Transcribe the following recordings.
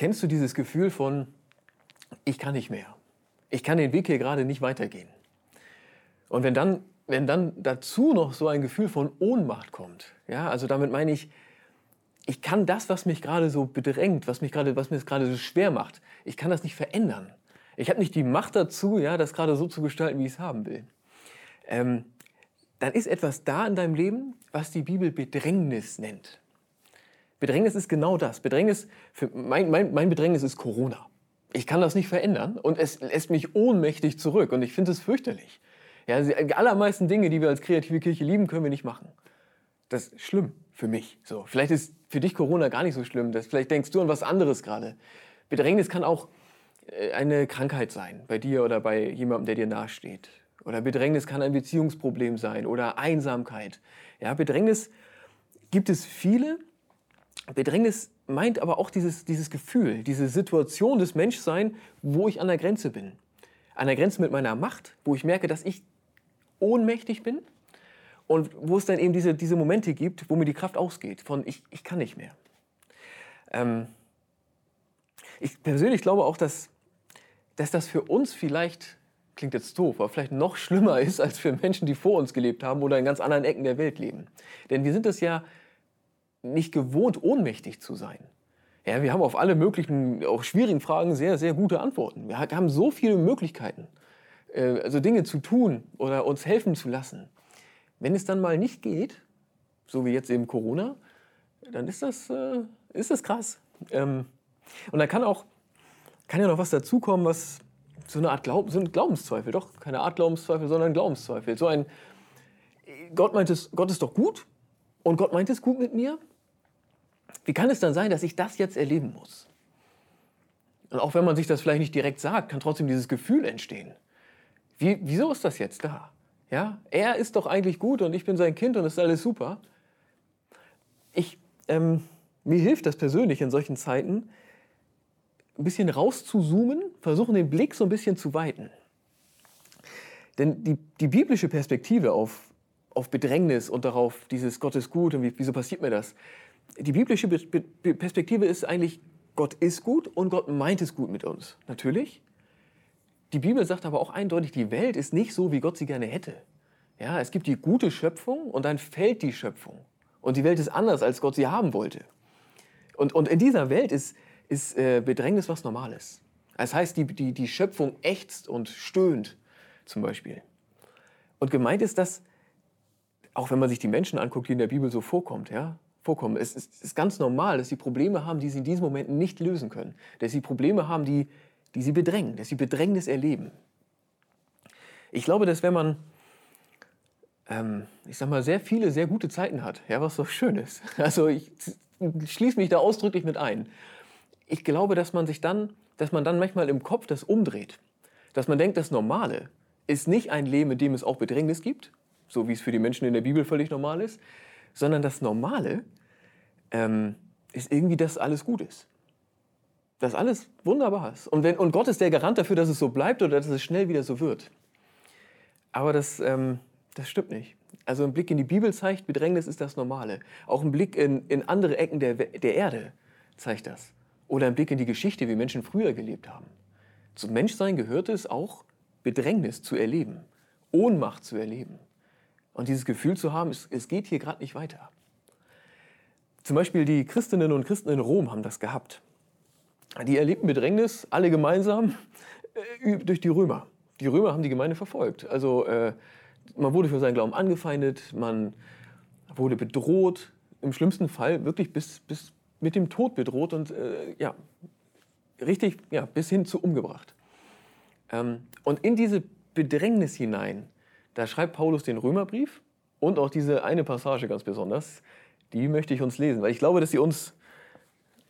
Kennst du dieses Gefühl von, ich kann nicht mehr. Ich kann den Weg hier gerade nicht weitergehen. Und wenn dann, wenn dann dazu noch so ein Gefühl von Ohnmacht kommt, ja, also damit meine ich, ich kann das, was mich gerade so bedrängt, was, mich gerade, was mir es gerade so schwer macht, ich kann das nicht verändern. Ich habe nicht die Macht dazu, ja, das gerade so zu gestalten, wie ich es haben will. Ähm, dann ist etwas da in deinem Leben, was die Bibel Bedrängnis nennt. Bedrängnis ist genau das. Bedrängnis, mein, mein, mein Bedrängnis ist Corona. Ich kann das nicht verändern und es lässt mich ohnmächtig zurück und ich finde es fürchterlich. Ja, die allermeisten Dinge, die wir als kreative Kirche lieben, können wir nicht machen. Das ist schlimm für mich. So, vielleicht ist für dich Corona gar nicht so schlimm. Das, vielleicht denkst du an was anderes gerade. Bedrängnis kann auch äh, eine Krankheit sein, bei dir oder bei jemandem, der dir nahesteht. Oder Bedrängnis kann ein Beziehungsproblem sein oder Einsamkeit. Ja, Bedrängnis gibt es viele Bedrängnis meint aber auch dieses, dieses Gefühl, diese Situation des Menschseins, wo ich an der Grenze bin. An der Grenze mit meiner Macht, wo ich merke, dass ich ohnmächtig bin und wo es dann eben diese, diese Momente gibt, wo mir die Kraft ausgeht, von ich, ich kann nicht mehr. Ähm ich persönlich glaube auch, dass, dass das für uns vielleicht, klingt jetzt doof, aber vielleicht noch schlimmer ist als für Menschen, die vor uns gelebt haben oder in ganz anderen Ecken der Welt leben. Denn wir sind es ja nicht gewohnt, ohnmächtig zu sein. Ja, wir haben auf alle möglichen, auch schwierigen Fragen sehr, sehr gute Antworten. Wir haben so viele Möglichkeiten, äh, also Dinge zu tun oder uns helfen zu lassen. Wenn es dann mal nicht geht, so wie jetzt eben Corona, dann ist das, äh, ist das krass. Ähm, und da kann auch, kann ja noch was dazukommen, was so eine Art Glaub, so Glaubenszweifel, doch keine Art Glaubenszweifel, sondern Glaubenszweifel. So ein, Gott meint es, Gott ist doch gut und Gott meint es gut mit mir wie kann es dann sein, dass ich das jetzt erleben muss? Und auch wenn man sich das vielleicht nicht direkt sagt, kann trotzdem dieses Gefühl entstehen. Wie, wieso ist das jetzt da? Ja, er ist doch eigentlich gut und ich bin sein Kind und es ist alles super. Ich, ähm, mir hilft das persönlich in solchen Zeiten, ein bisschen rauszuzoomen, versuchen den Blick so ein bisschen zu weiten. Denn die, die biblische Perspektive auf, auf Bedrängnis und darauf, dieses Gott ist gut und wie, wieso passiert mir das, die biblische Perspektive ist eigentlich, Gott ist gut und Gott meint es gut mit uns. Natürlich. Die Bibel sagt aber auch eindeutig, die Welt ist nicht so, wie Gott sie gerne hätte. Ja, es gibt die gute Schöpfung und dann fällt die Schöpfung. Und die Welt ist anders, als Gott sie haben wollte. Und, und in dieser Welt ist, ist äh, Bedrängnis was Normales. Das heißt, die, die, die Schöpfung ächzt und stöhnt, zum Beispiel. Und gemeint ist das, auch wenn man sich die Menschen anguckt, die in der Bibel so vorkommt, ja, vorkommen. Es ist, ist, ganz normal, dass sie Probleme haben, die sie in diesen Momenten nicht lösen können. Dass sie Probleme haben, die, die sie bedrängen, dass sie Bedrängnis erleben. Ich glaube, dass wenn man, ähm, ich sag mal, sehr viele, sehr gute Zeiten hat, ja, was so schön ist. Also ich schließe mich da ausdrücklich mit ein. Ich glaube, dass man sich dann, dass man dann manchmal im Kopf das umdreht. Dass man denkt, das Normale ist nicht ein Leben, in dem es auch Bedrängnis gibt, so wie es für die Menschen in der Bibel völlig normal ist, sondern das Normale ähm, ist irgendwie, dass alles gut ist. Dass alles wunderbar ist. Und, wenn, und Gott ist der Garant dafür, dass es so bleibt oder dass es schnell wieder so wird. Aber das, ähm, das stimmt nicht. Also ein Blick in die Bibel zeigt, Bedrängnis ist das Normale. Auch ein Blick in, in andere Ecken der, der Erde zeigt das. Oder ein Blick in die Geschichte, wie Menschen früher gelebt haben. Zum Menschsein gehört es auch, Bedrängnis zu erleben, Ohnmacht zu erleben. Und dieses Gefühl zu haben, es, es geht hier gerade nicht weiter. Zum Beispiel die Christinnen und Christen in Rom haben das gehabt. Die erlebten Bedrängnis, alle gemeinsam, äh, durch die Römer. Die Römer haben die Gemeinde verfolgt. Also äh, man wurde für seinen Glauben angefeindet, man wurde bedroht, im schlimmsten Fall wirklich bis, bis mit dem Tod bedroht und äh, ja, richtig ja, bis hin zu umgebracht. Ähm, und in diese Bedrängnis hinein da schreibt Paulus den Römerbrief und auch diese eine Passage ganz besonders. Die möchte ich uns lesen, weil ich glaube, dass sie uns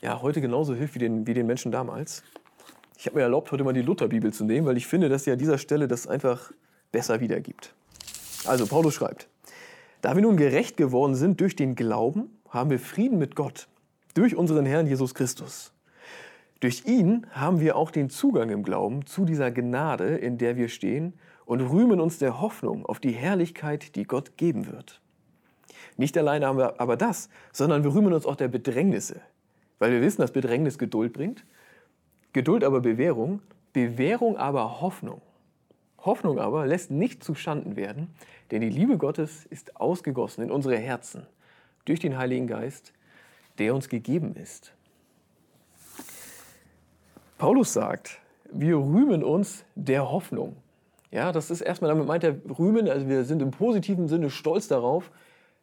ja, heute genauso hilft wie den, wie den Menschen damals. Ich habe mir erlaubt, heute mal die Lutherbibel zu nehmen, weil ich finde, dass sie an dieser Stelle das einfach besser wiedergibt. Also, Paulus schreibt, da wir nun gerecht geworden sind durch den Glauben, haben wir Frieden mit Gott, durch unseren Herrn Jesus Christus. Durch ihn haben wir auch den Zugang im Glauben zu dieser Gnade, in der wir stehen und rühmen uns der Hoffnung auf die Herrlichkeit, die Gott geben wird. Nicht alleine haben wir aber das, sondern wir rühmen uns auch der Bedrängnisse, weil wir wissen, dass Bedrängnis Geduld bringt. Geduld aber Bewährung, Bewährung aber Hoffnung. Hoffnung aber lässt nicht zu Schanden werden, denn die Liebe Gottes ist ausgegossen in unsere Herzen durch den Heiligen Geist, der uns gegeben ist. Paulus sagt, wir rühmen uns der Hoffnung. Ja, das ist erstmal, damit meint er rühmen, also wir sind im positiven Sinne stolz darauf,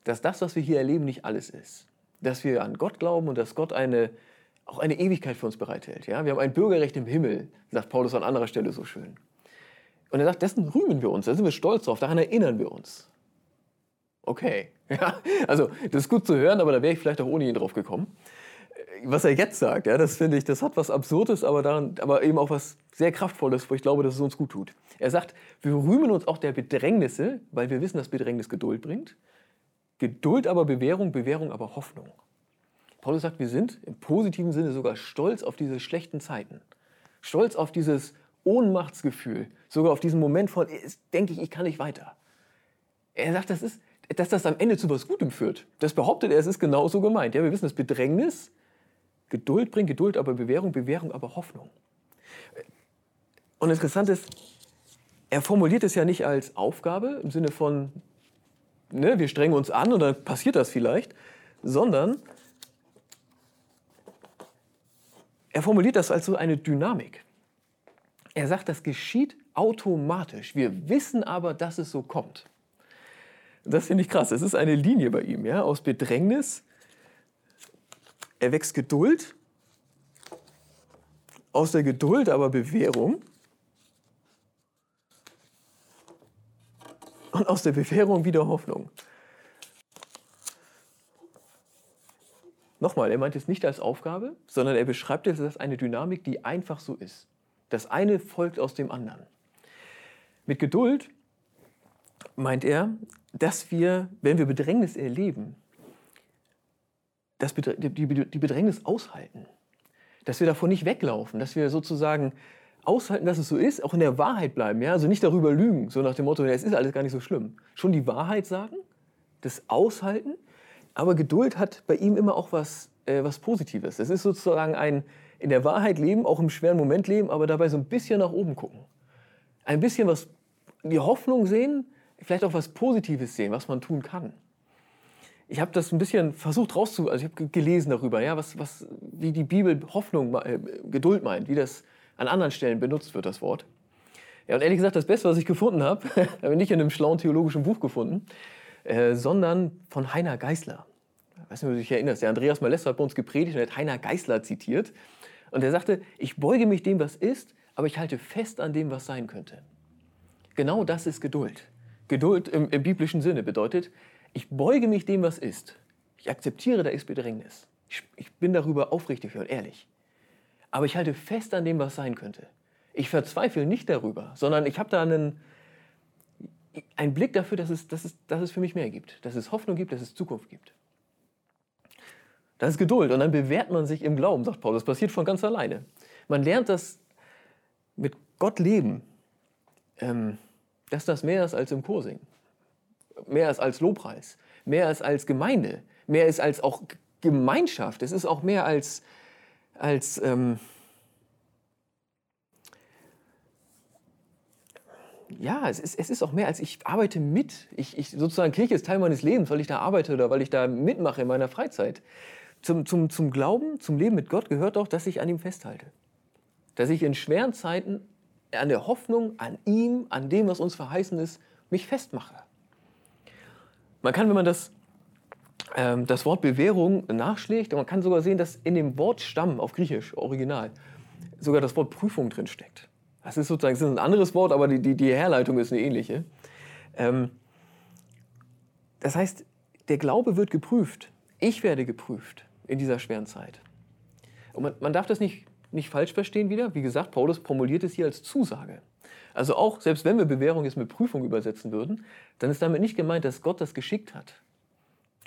dass das, was wir hier erleben, nicht alles ist. Dass wir an Gott glauben und dass Gott eine, auch eine Ewigkeit für uns bereithält. Ja, wir haben ein Bürgerrecht im Himmel, sagt Paulus an anderer Stelle so schön. Und er sagt, dessen rühmen wir uns, da sind wir stolz drauf, daran erinnern wir uns. Okay, ja, also das ist gut zu hören, aber da wäre ich vielleicht auch ohne ihn drauf gekommen. Was er jetzt sagt, ja, das finde ich, das hat was Absurdes, aber, daran, aber eben auch was sehr Kraftvolles, wo ich glaube, dass es uns gut tut. Er sagt, wir rühmen uns auch der Bedrängnisse, weil wir wissen, dass Bedrängnis Geduld bringt. Geduld aber Bewährung, Bewährung aber Hoffnung. Paulus sagt, wir sind im positiven Sinne sogar stolz auf diese schlechten Zeiten. Stolz auf dieses Ohnmachtsgefühl, sogar auf diesen Moment von, denke ich, ich kann nicht weiter. Er sagt, das ist, dass das am Ende zu was Gutem führt. Das behauptet er, es ist genauso gemeint. Ja, wir wissen, dass Bedrängnis Geduld bringt, Geduld aber Bewährung, Bewährung aber Hoffnung. Und interessant ist, er formuliert es ja nicht als Aufgabe im Sinne von, ne, wir strengen uns an und dann passiert das vielleicht, sondern er formuliert das als so eine Dynamik. Er sagt, das geschieht automatisch. Wir wissen aber, dass es so kommt. Das finde ich krass. Es ist eine Linie bei ihm. Ja? Aus Bedrängnis erwächst Geduld, aus der Geduld aber Bewährung und aus der Bewährung wieder Hoffnung. Nochmal, er meint es nicht als Aufgabe, sondern er beschreibt es als eine Dynamik, die einfach so ist. Das eine folgt aus dem anderen. Mit Geduld meint er, dass wir, wenn wir Bedrängnis erleben, das die Bedrängnis aushalten. Dass wir davon nicht weglaufen, dass wir sozusagen aushalten, dass es so ist, auch in der Wahrheit bleiben. Ja? Also nicht darüber lügen, so nach dem Motto, es ist alles gar nicht so schlimm. Schon die Wahrheit sagen, das Aushalten, aber Geduld hat bei ihm immer auch was, äh, was Positives. Es ist sozusagen ein, in der Wahrheit leben, auch im schweren Moment leben, aber dabei so ein bisschen nach oben gucken. Ein bisschen was, die Hoffnung sehen, vielleicht auch was Positives sehen, was man tun kann. Ich habe das ein bisschen versucht rauszu, also ich habe gelesen darüber, ja, was, was, wie die Bibel Hoffnung, äh, Geduld meint, wie das an anderen Stellen benutzt wird, das Wort. Ja, und ehrlich gesagt, das Beste, was ich gefunden habe, habe ich nicht in einem schlauen theologischen Buch gefunden, äh, sondern von Heiner Geißler. Ich weiß nicht, ob du dich erinnerst. Der Andreas Malessa hat bei uns gepredigt und hat Heiner Geißler zitiert. Und er sagte, ich beuge mich dem, was ist, aber ich halte fest an dem, was sein könnte. Genau das ist Geduld. Geduld im, im biblischen Sinne bedeutet, ich beuge mich dem, was ist. Ich akzeptiere, da ist Bedrängnis. Ich, ich bin darüber aufrichtig und ehrlich. Aber ich halte fest an dem, was sein könnte. Ich verzweifle nicht darüber, sondern ich habe da einen, einen Blick dafür, dass es, dass, es, dass es für mich mehr gibt, dass es Hoffnung gibt, dass es Zukunft gibt. Das ist Geduld und dann bewährt man sich im Glauben, sagt Paulus. Das passiert von ganz alleine. Man lernt das mit Gott leben, ähm, dass das mehr ist als im Chorsingen, mehr ist als Lobpreis, mehr ist als Gemeinde, mehr ist als auch Gemeinschaft. Es ist auch mehr als, als ähm, ja, es ist, es ist auch mehr als ich arbeite mit. Ich, ich, sozusagen Kirche ist Teil meines Lebens, weil ich da arbeite oder weil ich da mitmache in meiner Freizeit zum, zum, zum Glauben, zum Leben mit Gott gehört auch, dass ich an ihm festhalte. Dass ich in schweren Zeiten an der Hoffnung, an ihm, an dem, was uns verheißen ist, mich festmache. Man kann, wenn man das, ähm, das Wort Bewährung nachschlägt, man kann sogar sehen, dass in dem Wort Stamm auf Griechisch, Original, sogar das Wort Prüfung drin steckt. Das ist sozusagen das ist ein anderes Wort, aber die, die, die Herleitung ist eine ähnliche. Ähm, das heißt, der Glaube wird geprüft. Ich werde geprüft in dieser schweren Zeit. Und man, man darf das nicht, nicht falsch verstehen wieder. Wie gesagt, Paulus formuliert es hier als Zusage. Also auch, selbst wenn wir Bewährung jetzt mit Prüfung übersetzen würden, dann ist damit nicht gemeint, dass Gott das geschickt hat.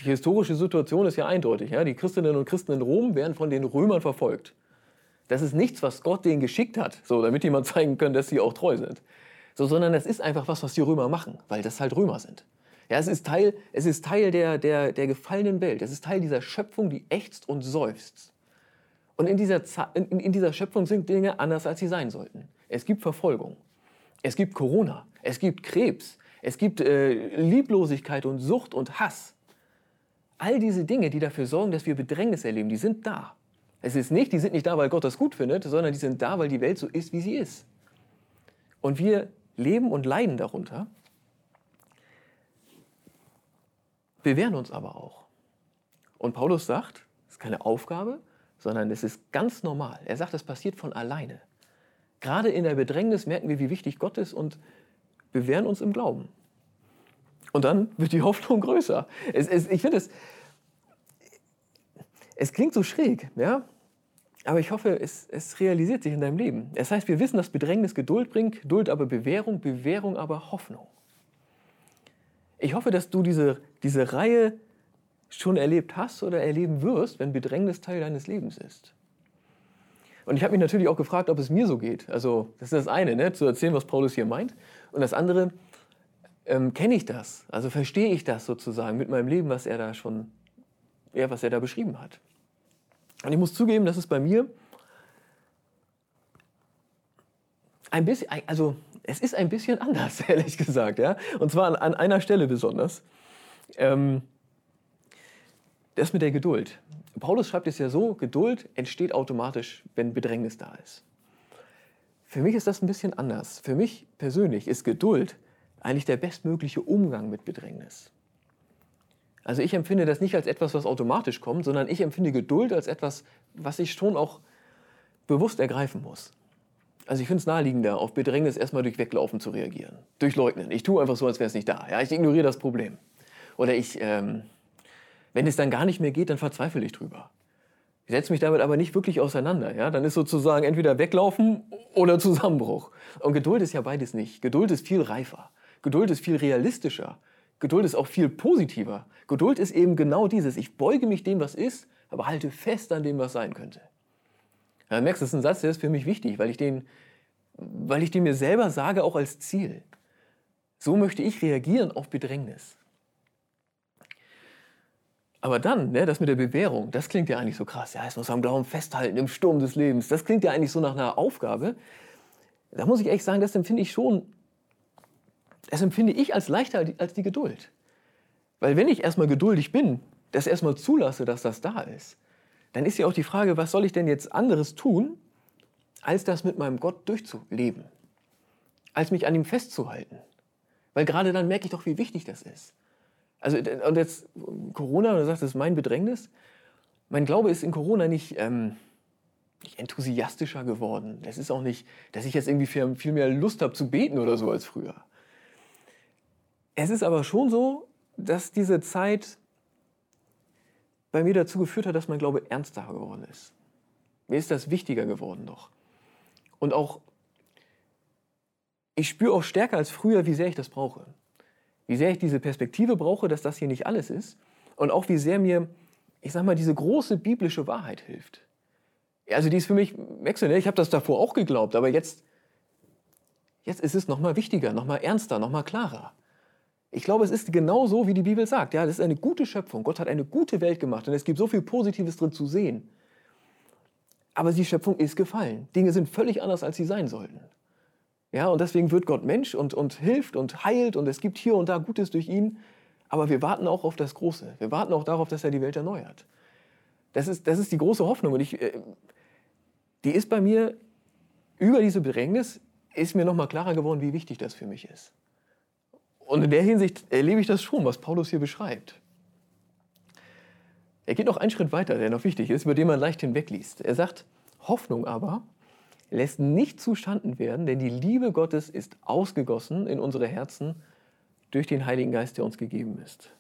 Die historische Situation ist ja eindeutig. Ja? Die Christinnen und Christen in Rom werden von den Römern verfolgt. Das ist nichts, was Gott denen geschickt hat, so, damit jemand zeigen können, dass sie auch treu sind. So, sondern das ist einfach was, was die Römer machen, weil das halt Römer sind. Ja, es ist Teil, es ist Teil der, der, der gefallenen Welt. Es ist Teil dieser Schöpfung, die ächzt und seufzt. Und in dieser, in, in dieser Schöpfung sind Dinge anders, als sie sein sollten. Es gibt Verfolgung, es gibt Corona, es gibt Krebs, es gibt äh, Lieblosigkeit und Sucht und Hass. All diese Dinge, die dafür sorgen, dass wir Bedrängnis erleben, die sind da. Es ist nicht, die sind nicht da, weil Gott das gut findet, sondern die sind da, weil die Welt so ist, wie sie ist. Und wir leben und leiden darunter, bewähren uns aber auch. Und Paulus sagt, es ist keine Aufgabe, sondern es ist ganz normal. Er sagt, es passiert von alleine. Gerade in der Bedrängnis merken wir, wie wichtig Gott ist und bewähren uns im Glauben. Und dann wird die Hoffnung größer. Es, es, ich finde es, es klingt so schräg, ja? aber ich hoffe, es, es realisiert sich in deinem Leben. Es heißt, wir wissen, dass Bedrängnis Geduld bringt, Geduld aber Bewährung, Bewährung aber Hoffnung. Ich hoffe, dass du diese, diese Reihe schon erlebt hast oder erleben wirst, wenn Bedrängnis Teil deines Lebens ist. Und ich habe mich natürlich auch gefragt, ob es mir so geht. Also das ist das eine, ne? zu erzählen, was Paulus hier meint. Und das andere, ähm, kenne ich das? Also verstehe ich das sozusagen mit meinem Leben, was er da schon, ja, was er da beschrieben hat. Und ich muss zugeben, dass es bei mir ein bisschen, also es ist ein bisschen anders, ehrlich gesagt, ja. Und zwar an, an einer Stelle besonders. Ähm, das mit der Geduld. Paulus schreibt es ja so, Geduld entsteht automatisch, wenn Bedrängnis da ist. Für mich ist das ein bisschen anders. Für mich persönlich ist Geduld eigentlich der bestmögliche Umgang mit Bedrängnis. Also ich empfinde das nicht als etwas, was automatisch kommt, sondern ich empfinde Geduld als etwas, was ich schon auch bewusst ergreifen muss. Also ich finde es naheliegender, auf Bedrängnis erstmal durch Weglaufen zu reagieren, durch Leugnen. Ich tue einfach so, als wäre es nicht da. Ja, ich ignoriere das Problem. Oder ich ähm, wenn es dann gar nicht mehr geht, dann verzweifle ich drüber. Ich setze mich damit aber nicht wirklich auseinander. Ja? Dann ist sozusagen entweder weglaufen oder Zusammenbruch. Und Geduld ist ja beides nicht. Geduld ist viel reifer. Geduld ist viel realistischer. Geduld ist auch viel positiver. Geduld ist eben genau dieses. Ich beuge mich dem, was ist, aber halte fest an dem, was sein könnte. Ja, du merkst, das ist ein Satz, der ist für mich wichtig, weil ich, den, weil ich den mir selber sage, auch als Ziel. So möchte ich reagieren auf Bedrängnis. Aber dann, ne, das mit der Bewährung, das klingt ja eigentlich so krass. Ja, es muss am Glauben festhalten im Sturm des Lebens. Das klingt ja eigentlich so nach einer Aufgabe. Da muss ich echt sagen, das empfinde ich schon, das empfinde ich als leichter als die Geduld. Weil wenn ich erstmal geduldig bin, das erstmal zulasse, dass das da ist, dann ist ja auch die Frage, was soll ich denn jetzt anderes tun, als das mit meinem Gott durchzuleben? Als mich an ihm festzuhalten? Weil gerade dann merke ich doch, wie wichtig das ist. Also, und jetzt Corona, du sagst, das ist mein Bedrängnis. Mein Glaube ist in Corona nicht, ähm, nicht enthusiastischer geworden. Es ist auch nicht, dass ich jetzt irgendwie viel, viel mehr Lust habe zu beten oder so als früher. Es ist aber schon so, dass diese Zeit bei mir dazu geführt hat, dass mein Glaube ernster geworden ist. Mir ist das wichtiger geworden noch. Und auch, ich spüre auch stärker als früher, wie sehr ich das brauche wie sehr ich diese Perspektive brauche, dass das hier nicht alles ist und auch wie sehr mir, ich sag mal, diese große biblische Wahrheit hilft. Also die ist für mich wechselnd. Ich habe das davor auch geglaubt, aber jetzt, jetzt ist es nochmal wichtiger, nochmal ernster, nochmal klarer. Ich glaube, es ist genau so, wie die Bibel sagt. Ja, das ist eine gute Schöpfung. Gott hat eine gute Welt gemacht und es gibt so viel Positives drin zu sehen. Aber die Schöpfung ist gefallen. Dinge sind völlig anders, als sie sein sollten. Ja, und deswegen wird Gott Mensch und, und hilft und heilt und es gibt hier und da Gutes durch ihn. Aber wir warten auch auf das Große. Wir warten auch darauf, dass er die Welt erneuert. Das ist, das ist die große Hoffnung. Und ich, äh, die ist bei mir über diese Bedrängnis, ist mir nochmal klarer geworden, wie wichtig das für mich ist. Und in der Hinsicht erlebe ich das schon, was Paulus hier beschreibt. Er geht noch einen Schritt weiter, der noch wichtig ist, über den man leicht hinwegliest. Er sagt, Hoffnung aber lässt nicht zustanden werden, denn die Liebe Gottes ist ausgegossen in unsere Herzen durch den Heiligen Geist, der uns gegeben ist.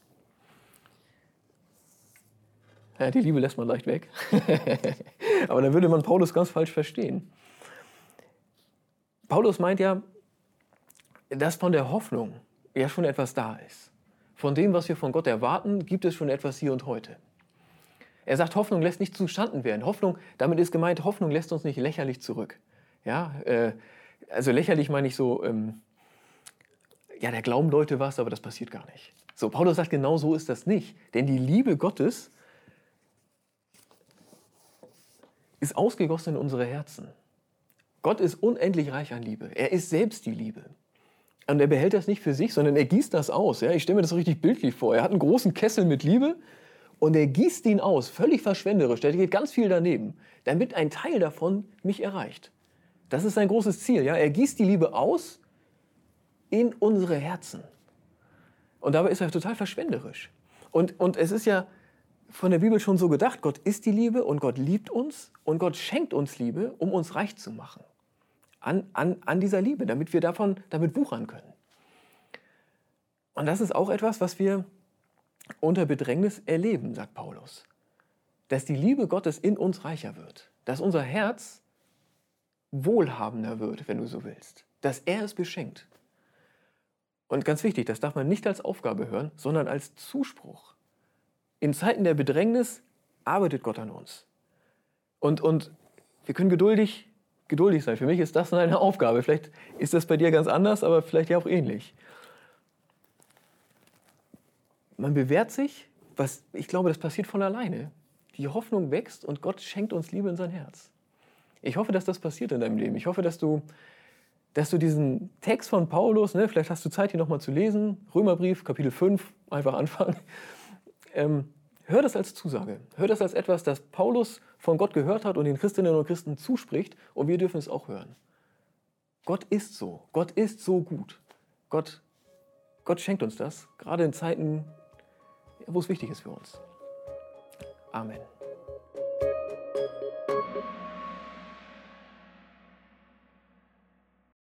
Ja, die Liebe lässt man leicht weg. Aber dann würde man Paulus ganz falsch verstehen. Paulus meint ja, dass von der Hoffnung ja schon etwas da ist. Von dem, was wir von Gott erwarten, gibt es schon etwas hier und heute. Er sagt, Hoffnung lässt nicht zustanden werden. Hoffnung, damit ist gemeint, Hoffnung lässt uns nicht lächerlich zurück. Ja, äh, also lächerlich meine ich so, ähm, ja, der Glauben Leute was, aber das passiert gar nicht. So, Paulus sagt, genau so ist das nicht. Denn die Liebe Gottes, ist ausgegossen in unsere Herzen. Gott ist unendlich reich an Liebe. Er ist selbst die Liebe. Und er behält das nicht für sich, sondern er gießt das aus. Ja? Ich stelle mir das richtig bildlich vor. Er hat einen großen Kessel mit Liebe und er gießt ihn aus, völlig verschwenderisch. Da geht ganz viel daneben, damit ein Teil davon mich erreicht. Das ist sein großes Ziel. Ja? Er gießt die Liebe aus in unsere Herzen. Und dabei ist er total verschwenderisch. Und, und es ist ja von der Bibel schon so gedacht, Gott ist die Liebe und Gott liebt uns und Gott schenkt uns Liebe, um uns reich zu machen. An, an, an dieser Liebe, damit wir davon damit wuchern können. Und das ist auch etwas, was wir unter Bedrängnis erleben, sagt Paulus. Dass die Liebe Gottes in uns reicher wird. Dass unser Herz wohlhabender wird, wenn du so willst. Dass er es beschenkt. Und ganz wichtig, das darf man nicht als Aufgabe hören, sondern als Zuspruch. In Zeiten der Bedrängnis arbeitet Gott an uns. Und, und wir können geduldig, geduldig sein. Für mich ist das eine Aufgabe. Vielleicht ist das bei dir ganz anders, aber vielleicht ja auch ähnlich. Man bewährt sich, was ich glaube, das passiert von alleine. Die Hoffnung wächst und Gott schenkt uns Liebe in sein Herz. Ich hoffe, dass das passiert in deinem Leben. Ich hoffe, dass du, dass du diesen Text von Paulus, ne, vielleicht hast du Zeit, hier nochmal zu lesen, Römerbrief, Kapitel 5, einfach anfangen, ähm, hör das als Zusage. Hör das als etwas, das Paulus von Gott gehört hat und den Christinnen und Christen zuspricht und wir dürfen es auch hören. Gott ist so. Gott ist so gut. Gott, Gott schenkt uns das, gerade in Zeiten, wo es wichtig ist für uns. Amen.